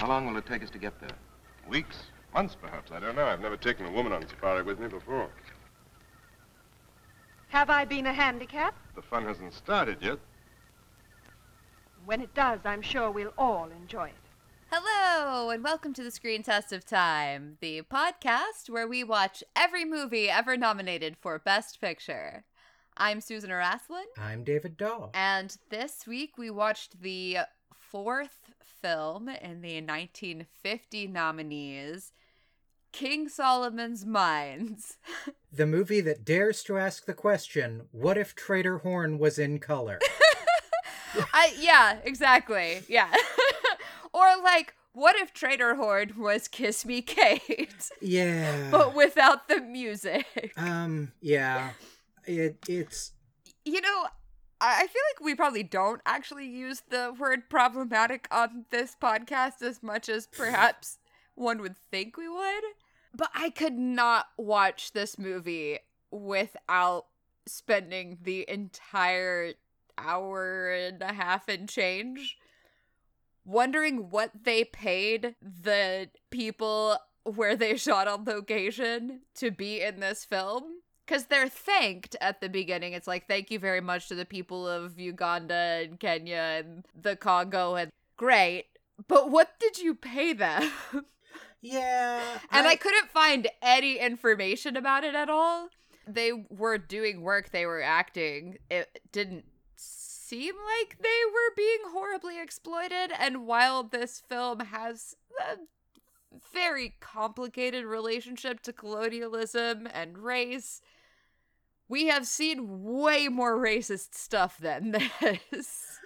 How long will it take us to get there? Weeks, months perhaps. I don't know. I've never taken a woman on safari with me before. Have I been a handicap? The fun hasn't started yet. When it does, I'm sure we'll all enjoy it. Hello, and welcome to the Screen Test of Time, the podcast where we watch every movie ever nominated for Best Picture. I'm Susan Araslin, I'm David Dahl. and this week we watched the fourth film in the 1950 nominees, King Solomon's Mines. The movie that dares to ask the question, what if Trader Horn was in color? I yeah, exactly. Yeah. or like, what if Trader Horn was Kiss Me Kate, yeah. but without the music? um, yeah. It it's You know, I feel like we probably don't actually use the word problematic on this podcast as much as perhaps one would think we would. But I could not watch this movie without spending the entire hour and a half and change wondering what they paid the people where they shot on location to be in this film because they're thanked at the beginning. It's like, thank you very much to the people of Uganda and Kenya and the Congo, and great. But what did you pay them? yeah. and I couldn't find any information about it at all. They were doing work, they were acting. It didn't seem like they were being horribly exploited. And while this film has a very complicated relationship to colonialism and race, we have seen way more racist stuff than this.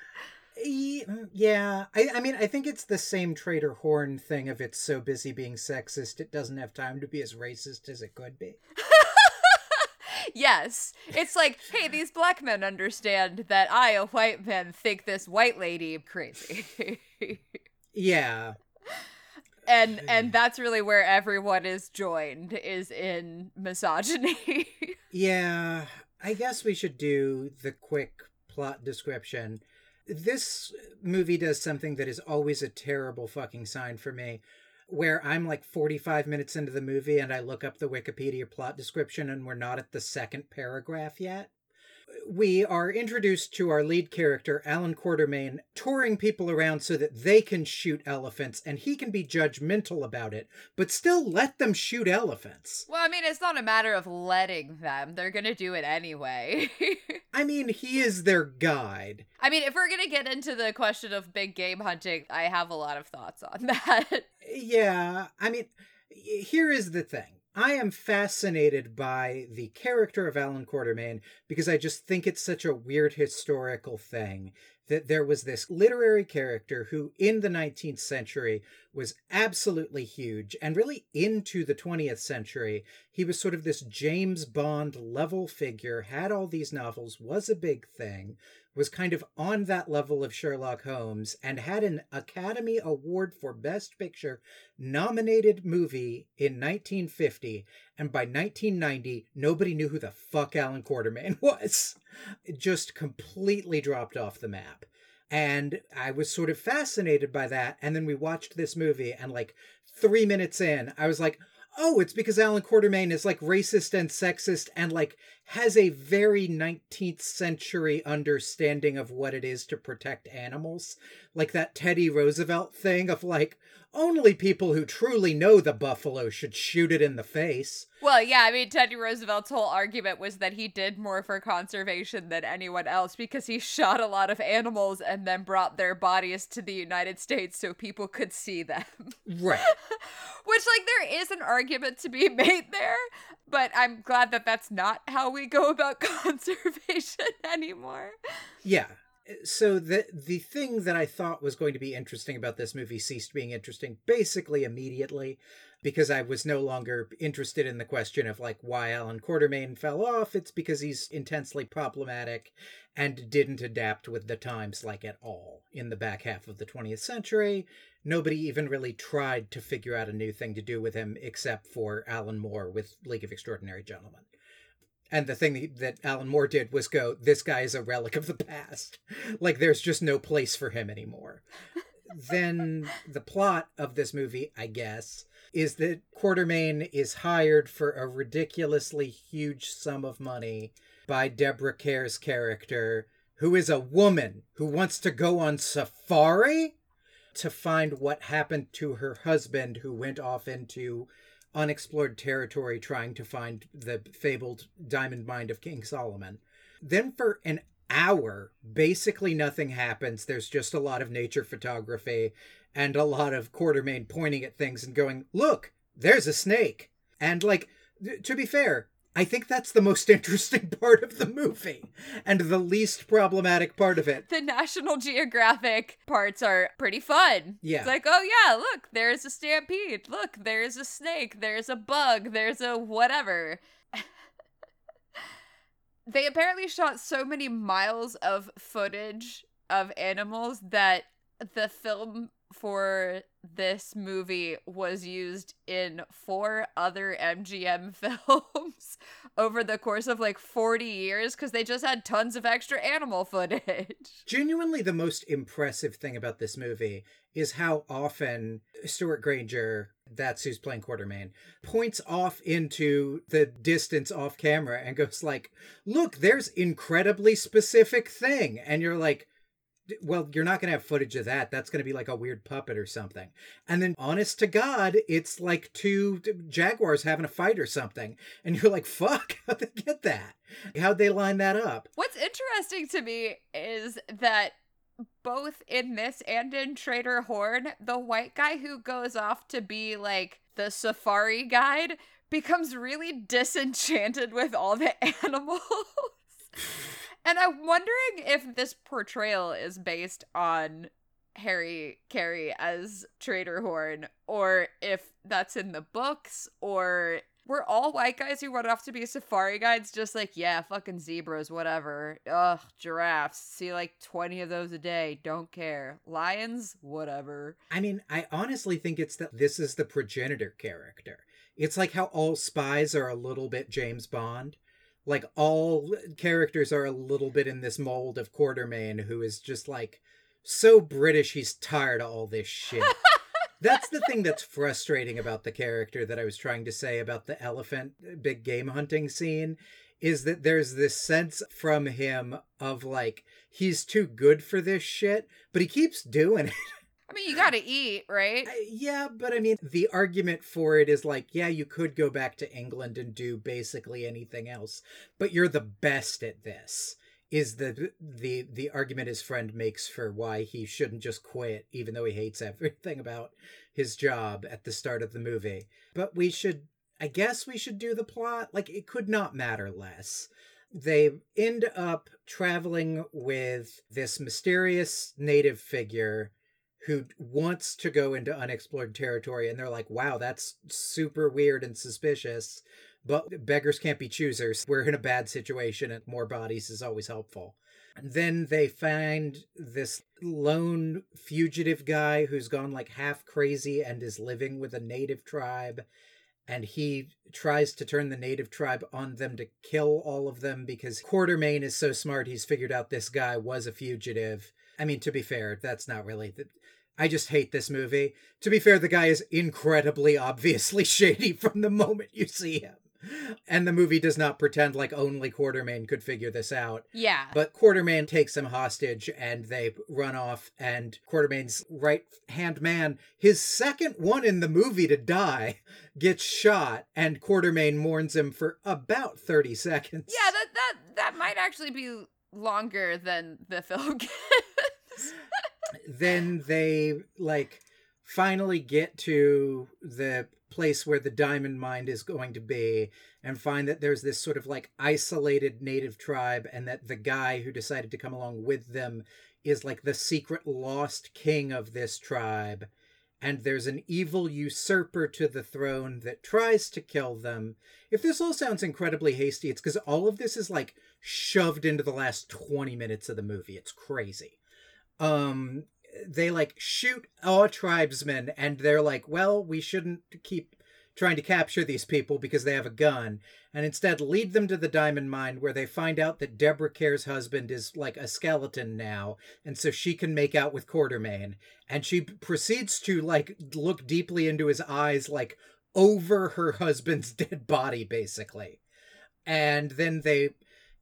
Yeah, I, I mean, I think it's the same Trader Horn thing of it's so busy being sexist, it doesn't have time to be as racist as it could be. yes. It's like, hey, these black men understand that I, a white man, think this white lady crazy. Yeah. And and that's really where everyone is joined is in misogyny. Yeah, I guess we should do the quick plot description. This movie does something that is always a terrible fucking sign for me, where I'm like 45 minutes into the movie and I look up the Wikipedia plot description and we're not at the second paragraph yet. We are introduced to our lead character, Allan Quatermain, touring people around so that they can shoot elephants and he can be judgmental about it, but still let them shoot elephants. well, I mean, it's not a matter of letting them. They're going to do it anyway. I mean, he is their guide. I mean, if we're going to get into the question of big game hunting, I have a lot of thoughts on that. Yeah, I mean, here is the thing. I am fascinated by the character of Allan Quatermain because I just think it's such a weird historical thing that there was this literary character who, in the 19th century, was absolutely huge and really into the 20th century. He was sort of this James Bond level figure, had all these novels, was a big thing, was kind of on that level of Sherlock Holmes, and had an Academy Award for Best Picture nominated movie in 1950. And by 1990, nobody knew who the fuck Allan Quatermain was. It just completely dropped off the map. And I was sort of fascinated by that. And then we watched this movie, and like three minutes in, I was like, oh, it's because Allan Quatermain is like racist and sexist and like has a very 19th century understanding of what it is to protect animals. Like that Teddy Roosevelt thing of like, only people who truly know the buffalo should shoot it in the face. Well, yeah, I mean, Teddy Roosevelt's whole argument was that he did more for conservation than anyone else because he shot a lot of animals and then brought their bodies to the United States so people could see them. Right. Which, like, there is an argument to be made there, but I'm glad that that's not how we go about conservation anymore. Yeah. So the the thing that I thought was going to be interesting about this movie ceased being interesting basically immediately because I was no longer interested in the question of like why Allan Quatermain fell off. It's because he's intensely problematic and didn't adapt with the times like at all in the back half of the 20th century. Nobody even really tried to figure out a new thing to do with him except for Alan Moore with League of Extraordinary Gentlemen. And the thing that Alan Moore did was go, this guy is a relic of the past. Like, there's just no place for him anymore. then the plot of this movie, I guess, is that Quatermain is hired for a ridiculously huge sum of money by Deborah Kerr's character, who is a woman who wants to go on safari to find what happened to her husband, who went off into unexplored territory trying to find the fabled diamond mine of King Solomon. Then, for an hour, basically nothing happens. There's just a lot of nature photography and a lot of Quatermain pointing at things and going, Look, there's a snake. And, like, to be fair, I think that's the most interesting part of the movie and the least problematic part of it. The National Geographic parts are pretty fun. Yeah. It's like, oh yeah, look, there's a stampede. Look, there's a snake. There's a bug. There's a whatever. they apparently shot so many miles of footage of animals that the film for this movie was used in four other MGM films over the course of like 40 years because they just had tons of extra animal footage. Genuinely, the most impressive thing about this movie is how often Stewart Granger, that's who's playing Quatermain, points off into the distance off camera and goes like, "Look, there's incredibly specific thing," and you're like well, you're not going to have footage of that. That's going to be like a weird puppet or something. And then, honest to God, it's like two jaguars having a fight or something. And you're like, fuck, how'd they get that? How'd they line that up? What's interesting to me is that both in this and in Trader Horn, the white guy who goes off to be like the safari guide becomes really disenchanted with all the animals. And I'm wondering if this portrayal is based on Harry Carey as Trader Horn, or if that's in the books, or we're all white guys who run off to be safari guides, just like, yeah, fucking zebras, whatever. Ugh, giraffes. See like 20 of those a day. Don't care. Lions, whatever. I mean, I honestly think it's that this is the progenitor character. It's like how all spies are a little bit James Bond like all characters are a little bit in this mold of Quatermain, who is just like so British he's tired of all this shit. that's the thing that's frustrating about the character that I was trying to say about the elephant big game hunting scene is that there's this sense from him of like he's too good for this shit, but he keeps doing it. I mean, you gotta eat, right? yeah, but I mean, the argument for it is like, yeah, you could go back to England and do basically anything else, but you're the best at this. Is the the the argument his friend makes for why he shouldn't just quit, even though he hates everything about his job at the start of the movie. But we should, I guess, we should do the plot. Like, it could not matter less they end up traveling with this mysterious native figure who wants to go into unexplored territory and they're like wow that's super weird and suspicious. But beggars can't be choosers. We're in a bad situation and more bodies is always helpful. And then they find this lone fugitive guy who's gone like half crazy and is living with a native tribe and he tries to turn the native tribe on them to kill all of them because Quatermain is so smart he's figured out this guy was a fugitive. I mean, to be fair, that's not really the, I just hate this movie. To be fair, the guy is incredibly obviously shady from the moment you see him. And the movie does not pretend like only Quatermain could figure this out. Yeah. But Quatermain takes him hostage and they run off. And Quatermain's right hand man, his second one in the movie to die, gets shot. And Quatermain mourns him for about 30 seconds. Yeah, that, that, that might actually be longer than the film gets then they like finally get to the place where the diamond mine is going to be and find that there's this sort of like isolated native tribe and that the guy who decided to come along with them is like the secret lost king of this tribe and there's an evil usurper to the throne that tries to kill them. If this all sounds incredibly hasty, it's because all of this is like shoved into the last 20 minutes of the movie. It's crazy um they like shoot all tribesmen and they're like well we shouldn't keep trying to capture these people because they have a gun, and instead lead them to the diamond mine where they find out that Deborah Kerr's husband is like a skeleton now, and so she can make out with Quatermain. And she proceeds to like look deeply into his eyes, like over her husband's dead body, basically. And then they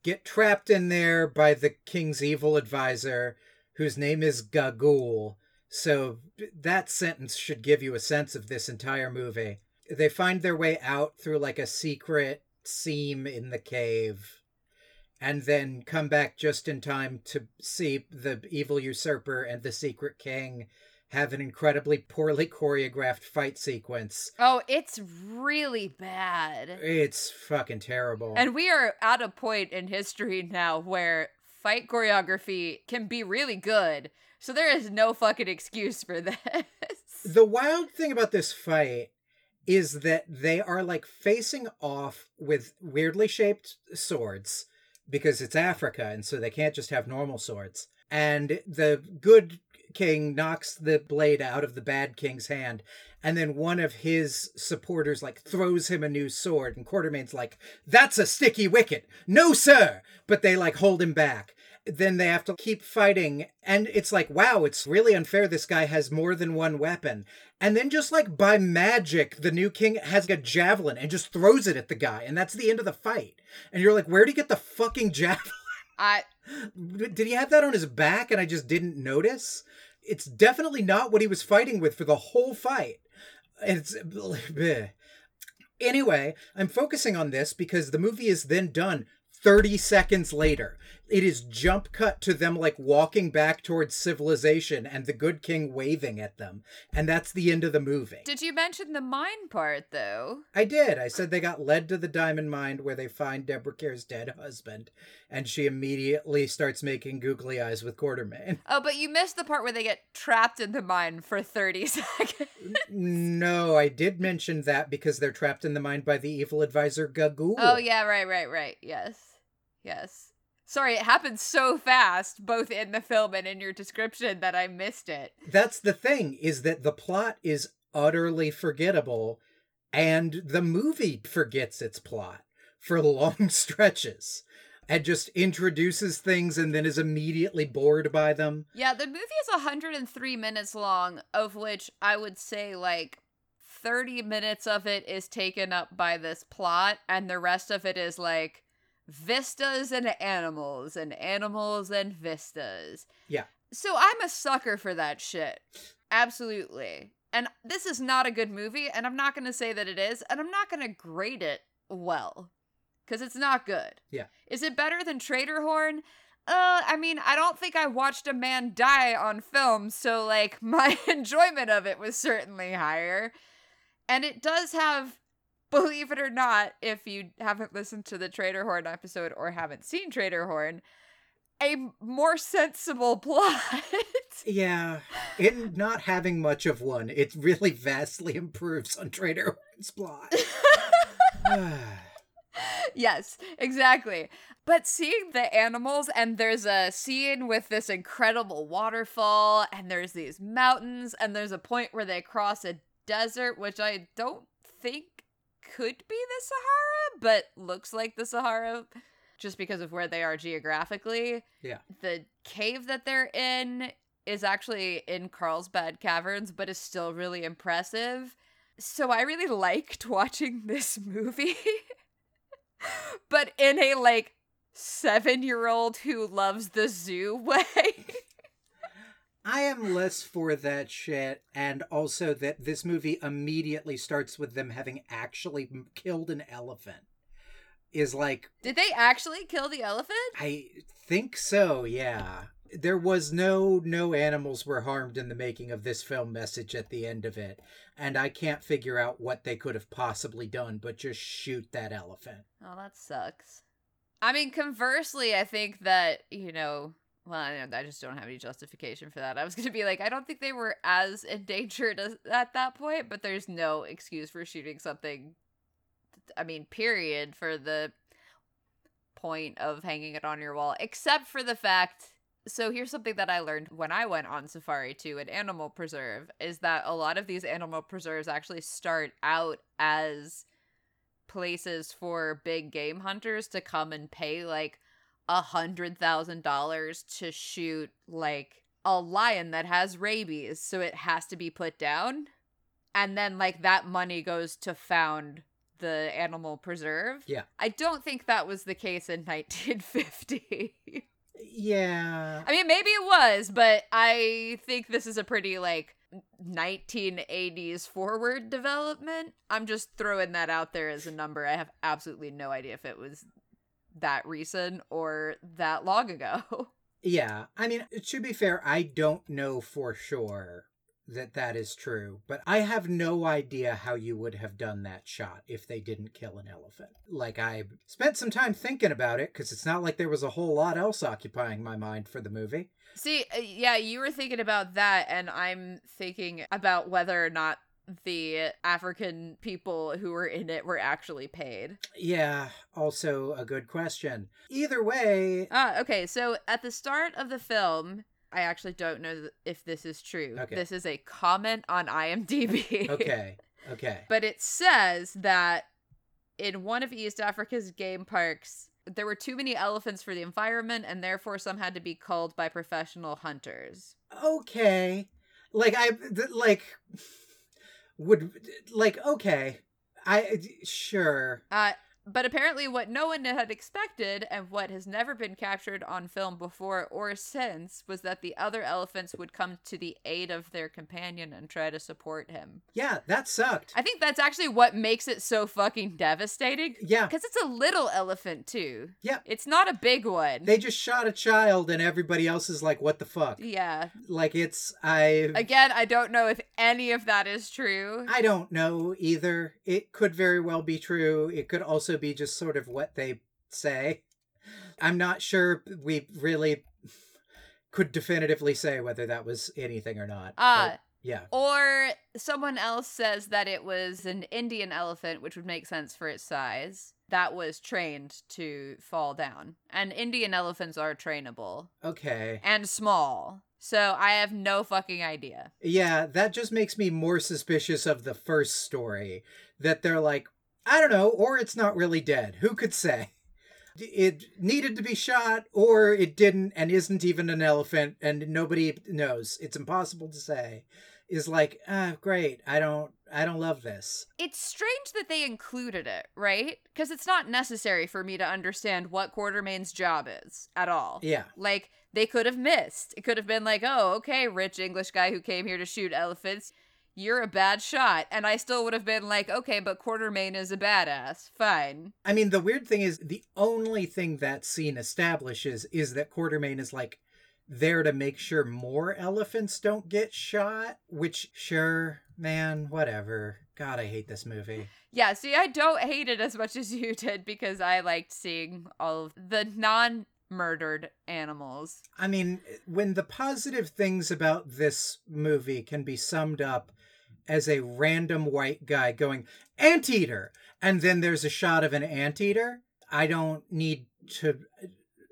get trapped in there by the king's evil advisor, whose name is Gagool. So that sentence should give you a sense of this entire movie. They find their way out through like a secret seam in the cave and then come back just in time to see the evil usurper and the secret king have an incredibly poorly choreographed fight sequence. Oh, it's really bad. It's fucking terrible. And we are at a point in history now where fight choreography can be really good. So there is no fucking excuse for this. the wild thing about this fight is that they are like facing off with weirdly shaped swords because it's Africa and so they can't just have normal swords. And the good king knocks the blade out of the bad king's hand and then one of his supporters like throws him a new sword and Quatermain's like that's a sticky wicket. No sir, but they like hold him back then they have to keep fighting. And it's like, wow, it's really unfair. This guy has more than one weapon. And then, just like by magic, the new king has a javelin and just throws it at the guy. And that's the end of the fight. And you're like, where did he get the fucking javelin? I did he have that on his back and I just didn't notice? It's definitely not what he was fighting with for the whole fight. It's anyway, I'm focusing on this because the movie is then done 30 seconds later. It is jump cut to them like walking back towards civilization and the good king waving at them. And that's the end of the movie. Did you mention the mine part though? I did. I said they got led to the diamond mine where they find Deborah Kerr's dead husband and she immediately starts making googly eyes with Quatermain. Oh, but you missed the part where they get trapped in the mine for 30 seconds. no, I did mention that because they're trapped in the mine by the evil advisor Gagool. Oh yeah, right, right, right. Yes. Yes. Sorry, it happened so fast, both in the film and in your description, that I missed it. That's the thing, is that the plot is utterly forgettable, and the movie forgets its plot for long stretches and just introduces things and then is immediately bored by them. Yeah, the movie is 103 minutes long, of which I would say like 30 minutes of it is taken up by this plot, and the rest of it is like vistas and animals and animals and vistas. Yeah. So I'm a sucker for that shit. Absolutely. And this is not a good movie, and I'm not going to say that it is, and I'm not going to grade it well because it's not good. Yeah. Is it better than Trader Horn? Uh, I mean, I don't think I watched a man die on film, so like my enjoyment of it was certainly higher. And it does have believe it or not, if you haven't listened to the Trader Horn episode or haven't seen Trader Horn, a more sensible plot. yeah, it not having much of one, it really vastly improves on Trader Horn's plot. yes, exactly. But seeing the animals, and there's a scene with this incredible waterfall, and there's these mountains, and there's a point where they cross a desert, which I don't think could be the Sahara, but looks like the Sahara just because of where they are geographically. Yeah. The cave that they're in is actually in Carlsbad Caverns, but is still really impressive. So I really liked watching this movie. but in a like seven year old who loves the zoo way. I am less for that shit, and also that this movie immediately starts with them having actually killed an elephant. Is like. Did they actually kill the elephant? I think so, yeah. There was no no animals were harmed in the making of this film message at the end of it, and I can't figure out what they could have possibly done but just shoot that elephant. Oh, that sucks. I mean, conversely, I think that, you know, well, I, I just don't have any justification for that. I was going to be like, I don't think they were as endangered as, at that point, but there's no excuse for shooting something. I mean, period, for the point of hanging it on your wall, except for the fact So here's something that I learned when I went on safari to an animal preserve is that a lot of these animal preserves actually start out as places for big game hunters to come and pay like a hundred thousand dollars to shoot like a lion that has rabies, so it has to be put down. And then like that money goes to found the animal preserve. Yeah. I don't think that was the case in 1950. Yeah. I mean, maybe it was, but I think this is a pretty like 1980s forward development. I'm just throwing that out there as a number. I have absolutely no idea if it was that recent or that long ago. Yeah. I mean, to be fair, I don't know for sure that that is true, but I have no idea how you would have done that shot if they didn't kill an elephant. Like, I spent some time thinking about it because it's not like there was a whole lot else occupying my mind for the movie. See, uh, yeah, you were thinking about that, and I'm thinking about whether or not the African people who were in it were actually paid. Yeah, also a good question. Either way, Ah, okay. So at the start of the film, I actually don't know if this is true. Okay. This is a comment on IMDb. okay, okay. but it says that in one of East Africa's game parks, there were too many elephants for the environment, and therefore some had to be culled by professional hunters. okay like i th- like would like okay i sure. Uh, but apparently, what no one had expected, and what has never been captured on film before or since, was that the other elephants would come to the aid of their companion and try to support him. yeah that sucked I think that's actually what makes it so fucking devastating. yeah Because it's a little elephant, too. Yeah. It's not a big one. they just shot a child and everybody else is like what the fuck yeah. like it's i Again, I don't know if any of that is true. i don't know either it could very well be true it could also be just sort of what they say i'm not sure we really could definitively say whether that was anything or not but ah, yeah Or someone else says that it was an Indian elephant, which would make sense for its size, that was trained to fall down. And Indian elephants are trainable okay and small. So I have no fucking idea. Yeah, that just makes me more suspicious of the first story. That they're like, I don't know, or it's not really dead. Who could say? It needed to be shot, or it didn't, and isn't even an elephant, and nobody knows. It's impossible to say. Is like, ah, great. I don't, I don't love this. It's strange that they included it, right? Because it's not necessary for me to understand what Quatermain's job is at all. Yeah, Like, they could have missed. It could have been like, oh, okay, rich English guy who came here to shoot elephants. You're a bad shot. And I still would have been like, okay, but Quatermain is a badass. Fine. I mean, the weird thing is, the only thing that scene establishes is that Quatermain is like there to make sure more elephants don't get shot. Which, sure, man, whatever. God, I hate this movie. Yeah, see, I don't hate it as much as you did because I liked seeing all of the non murdered animals. I mean, when the positive things about this movie can be summed up as a random white guy going, anteater, and then there's a shot of an anteater, I don't need to.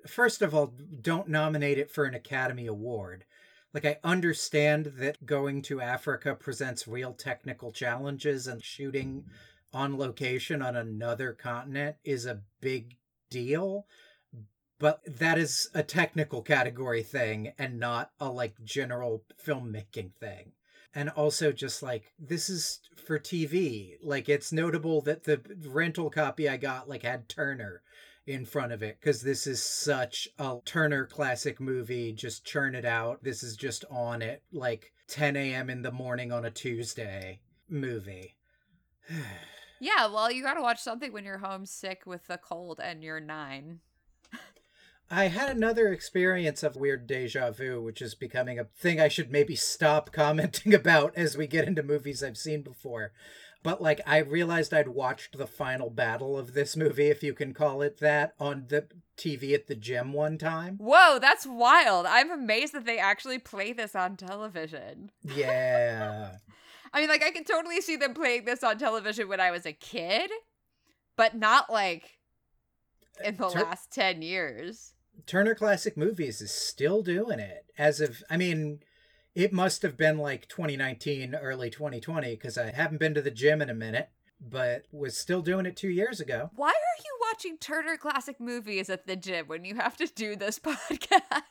First of all, don't nominate it for an Academy Award. Like, I understand that going to Africa presents real technical challenges and shooting on location on another continent is a big deal but that is a technical category thing and not a like general filmmaking thing and also just like this is for tv like it's notable that the rental copy i got like had turner in front of it because this is such a turner classic movie just churn it out. This is just on it like 10 a.m in the morning on a tuesday movie. Yeah, well, you gotta watch something when you're homesick with a cold and you're nine. I had another experience of weird deja vu, which is becoming a thing I should maybe stop commenting about as we get into movies I've seen before. But like, I realized I'd watched the final battle of this movie, if you can call it that, on the TV at the gym one time. Whoa, that's wild. I'm amazed that they actually play this on television. Yeah. I mean, like, I could totally see them playing this on television when I was a kid, but not like in the Tur- last 10 years. Turner Classic Movies is still doing it. As of, I mean, it must have been like 2019, early 2020, because I haven't been to the gym in a minute, but was still doing it two years ago. Why are you watching Turner Classic Movies at the gym when you have to do this podcast?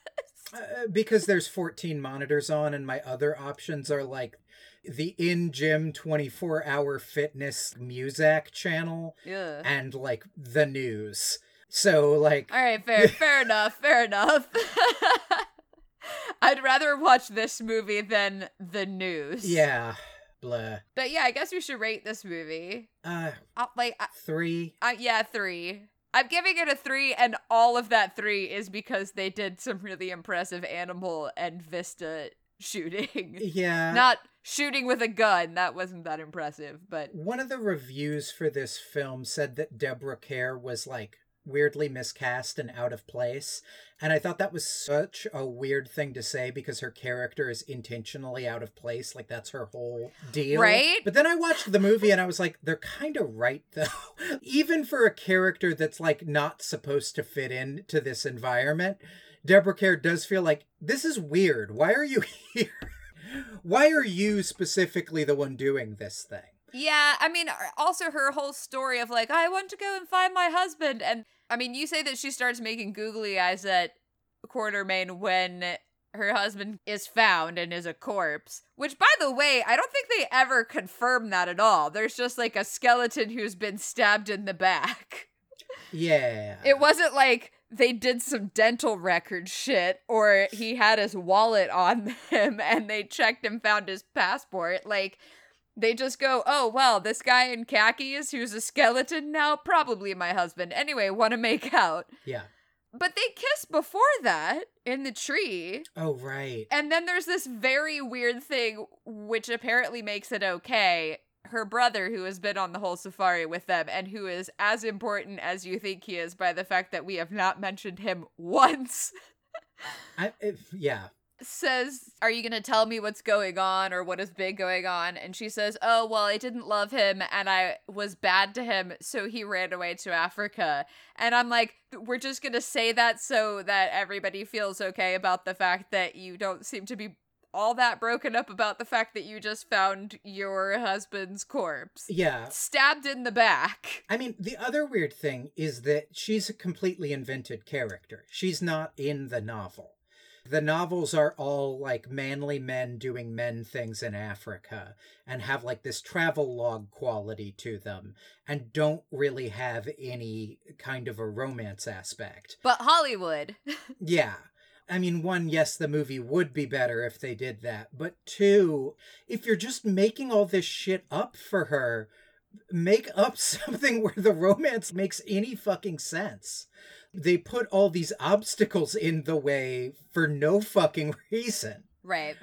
Uh, because there's 14 monitors on, and my other options are like the in gym 24 hour fitness Muzak channel Yeah. and like the news. So, like, All right, fair, fair enough, fair enough. I'd rather watch this movie than the news. yeah, blah. But yeah, I guess we should rate this movie. Uh, Uh, like, uh, three. uh, yeah, three. I'm giving it a three, and all of that three is because they did some really impressive animal and Vista shooting. Yeah. Not shooting with a gun. That wasn't that impressive, but One of the reviews for this film said that Deborah Kerr was like weirdly miscast and out of place. And I thought that was such a weird thing to say because her character is intentionally out of place. Like that's her whole deal. Right? But then I watched the movie and I was like, they're kind of right though. Even for a character that's like not supposed to fit into this environment, Deborah Kerr does feel like this is weird. Why are you here? Why are you specifically the one doing this thing? Yeah, I mean, also her whole story of like, I want to go and find my husband. And I mean, you say that she starts making googly eyes at Quatermain when her husband is found and is a corpse. Which, by the way, I don't think they ever confirm that at all. There's just like a skeleton who's been stabbed in the back. Yeah. It wasn't like they did some dental record shit or he had his wallet on him and they checked and found his passport. Like, they just go, oh, well, this guy in khakis who's a skeleton now, probably my husband. Anyway, want to make out. yeah. But they kiss before that in the tree. Oh, right. And then there's this very weird thing, which apparently makes it okay. Her brother, who has been on the whole safari with them and who is as important as you think he is by the fact that we have not mentioned him once, I, if, yeah. Says, Are you going to tell me what's going on or what has been going on? And she says, Oh, well, I didn't love him and I was bad to him, so he ran away to Africa. And I'm like, We're just going to say that so that everybody feels okay about the fact that you don't seem to be all that broken up about the fact that you just found your husband's corpse. Yeah. Stabbed in the back. I mean, the other weird thing is that she's a completely invented character. She's not in the novel. The novels are all like manly men doing men things in Africa and have like this travel log quality to them and don't really have any kind of a romance aspect. But Hollywood. Yeah. I mean, one, yes, the movie would be better if they did that. But two, if you're just making all this shit up for her, make up something where the romance makes any fucking sense. They put all these obstacles in the way for no fucking reason. right.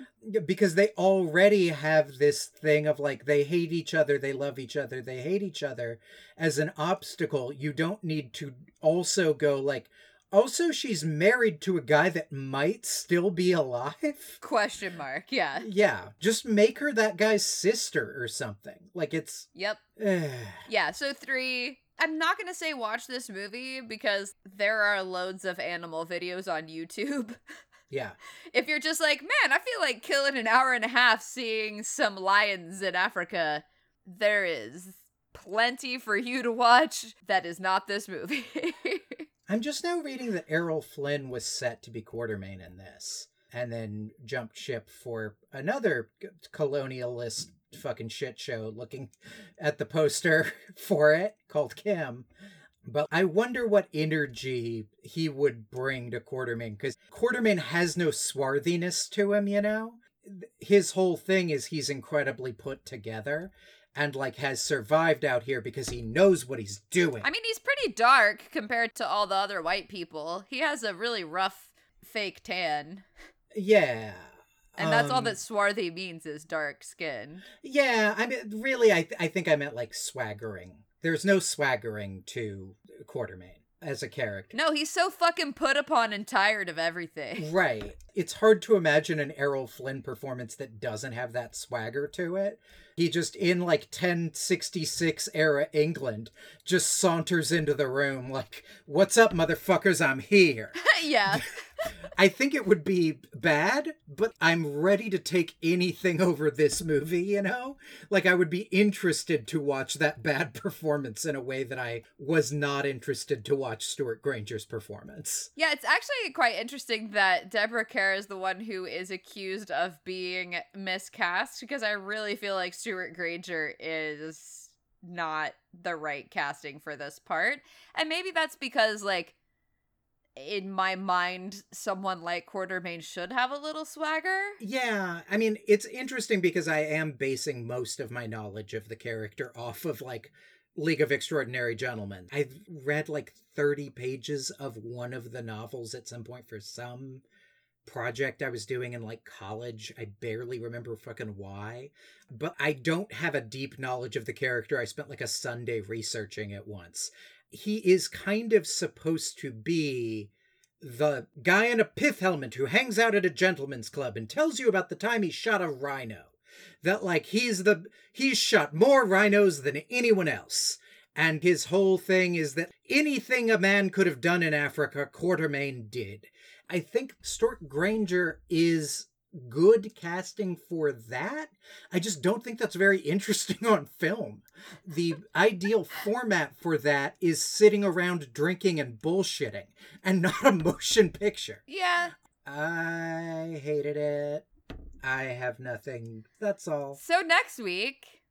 Because they already have this thing of like, they hate each other, they love each other, they hate each other as an obstacle. You don't need to also go like, also, she's married to a guy that might still be alive. Question mark. Yeah. Yeah, just make her that guy's sister or something. Like it's. Yep. Yeah, so three. I'm not going to say watch this movie because there are loads of animal videos on YouTube. yeah, if you're just like, man, I feel like killing an hour and a half seeing some lions in Africa, there is plenty for you to watch. That is not this movie. I'm just now reading that Errol Flynn was set to be Quatermain in this, and then jumped ship for another colonialist fucking shit show. Looking at the poster for it called Kim. But I wonder what energy he would bring to Quatermain because Quatermain has no swarthiness to him, you know? His whole thing is he's incredibly put together and like has survived out here because he knows what he's doing. I mean, he's pretty dark compared to all the other white people. He has a really rough fake tan. yeah. And that's all um, that swarthy means is dark skin. Yeah, I mean, really, I, th- I think I meant like swaggering. There's no swaggering to Quatermain. as a character. No, he's so fucking put upon and tired of everything. Right. It's hard to imagine an Errol Flynn performance that doesn't have that swagger to it. He just, in like 1066 era England, just saunters into the room like, What's up, motherfuckers? I'm here. yeah. I think it would be bad, but I'm ready to take anything over this movie, you know? Like, I would be interested to watch that bad performance in a way that I was not interested to watch Stewart Granger's performance. Yeah, it's actually quite interesting that Deborah Kerr is the one who is accused of being miscast because I really feel like Stewart Granger is not the right casting for this part. And maybe that's because, like, in my mind, someone like Quatermain should have a little swagger. Yeah, I mean, it's interesting because I am basing most of my knowledge of the character off of like League of Extraordinary Gentlemen. I've read like 30 pages of one of the novels at some point for some project I was doing in like college. I barely remember fucking why, but I don't have a deep knowledge of the character. I spent like a Sunday researching it once he is kind of supposed to be the guy in a pith helmet who hangs out at a gentleman's club and tells you about the time he shot a rhino. That like he's the he's shot more rhinos than anyone else. And his whole thing is that anything a man could have done in Africa, Quatermain did. I think Stewart Granger is good casting for that. I just don't think that's very interesting on film. The ideal format for that is sitting around drinking and bullshitting and not a motion picture. Yeah. I hated it. I have nothing. That's all. So next week,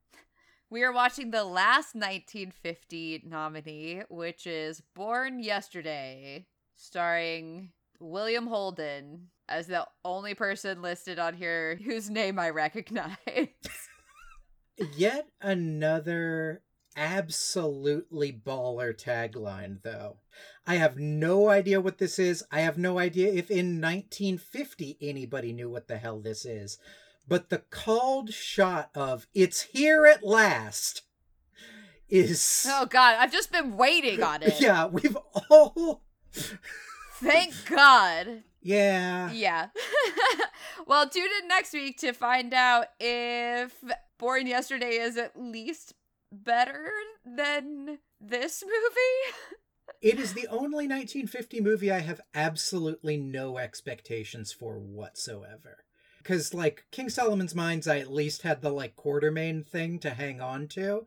we are watching the last 1950 nominee, which is Born Yesterday, starring William Holden as the only person listed on here whose name I recognize. Yet another absolutely baller tagline, though. I have no idea what this is. I have no idea if in 1950 anybody knew what the hell this is. But the called shot of It's Here at Last is. Oh, God. I've just been waiting on it. Yeah, we've all. Thank God. Yeah. Yeah. well, tune in next week to find out if Born Yesterday is at least better than this movie. it is the only 1950 movie I have absolutely no expectations for whatsoever. Because, like, King Solomon's Mines, I at least had the, like, Quatermain thing to hang on to.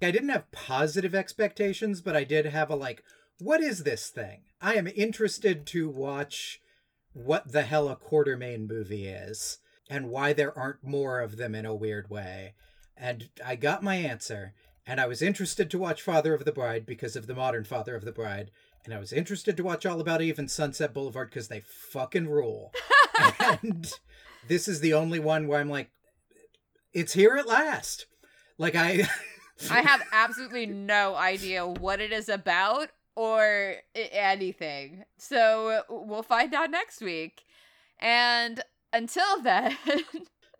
I didn't have positive expectations, but I did have a, like, what is this thing? I am interested to watch what the hell a Quatermain movie is and why there aren't more of them in a weird way. And I got my answer, and I was interested to watch Father of the Bride because of the modern Father of the Bride, and I was interested to watch All About Eve and Sunset Boulevard because they fucking rule. and this is the only one where I'm like, it's here at last. Like I I have absolutely no idea what it is about or anything. So we'll find out next week. And until then,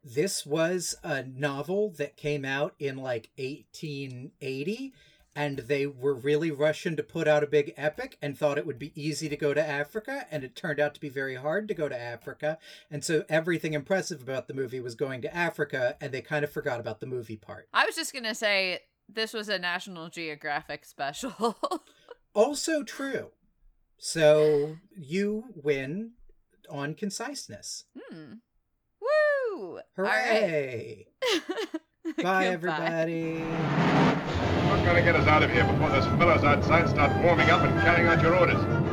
this was a novel that came out in like 1880 and they were really rushing to put out a big epic and thought it would be easy to go to Africa and it turned out to be very hard to go to Africa and so everything impressive about the movie was going to Africa and they kind of forgot about the movie part. I was just going to say this was a National Geographic special. also true. So you win on conciseness. Hmm. Woo! Hooray! Bye, everybody. You're going to get us out of here before those fellows outside start warming up and carrying out your orders.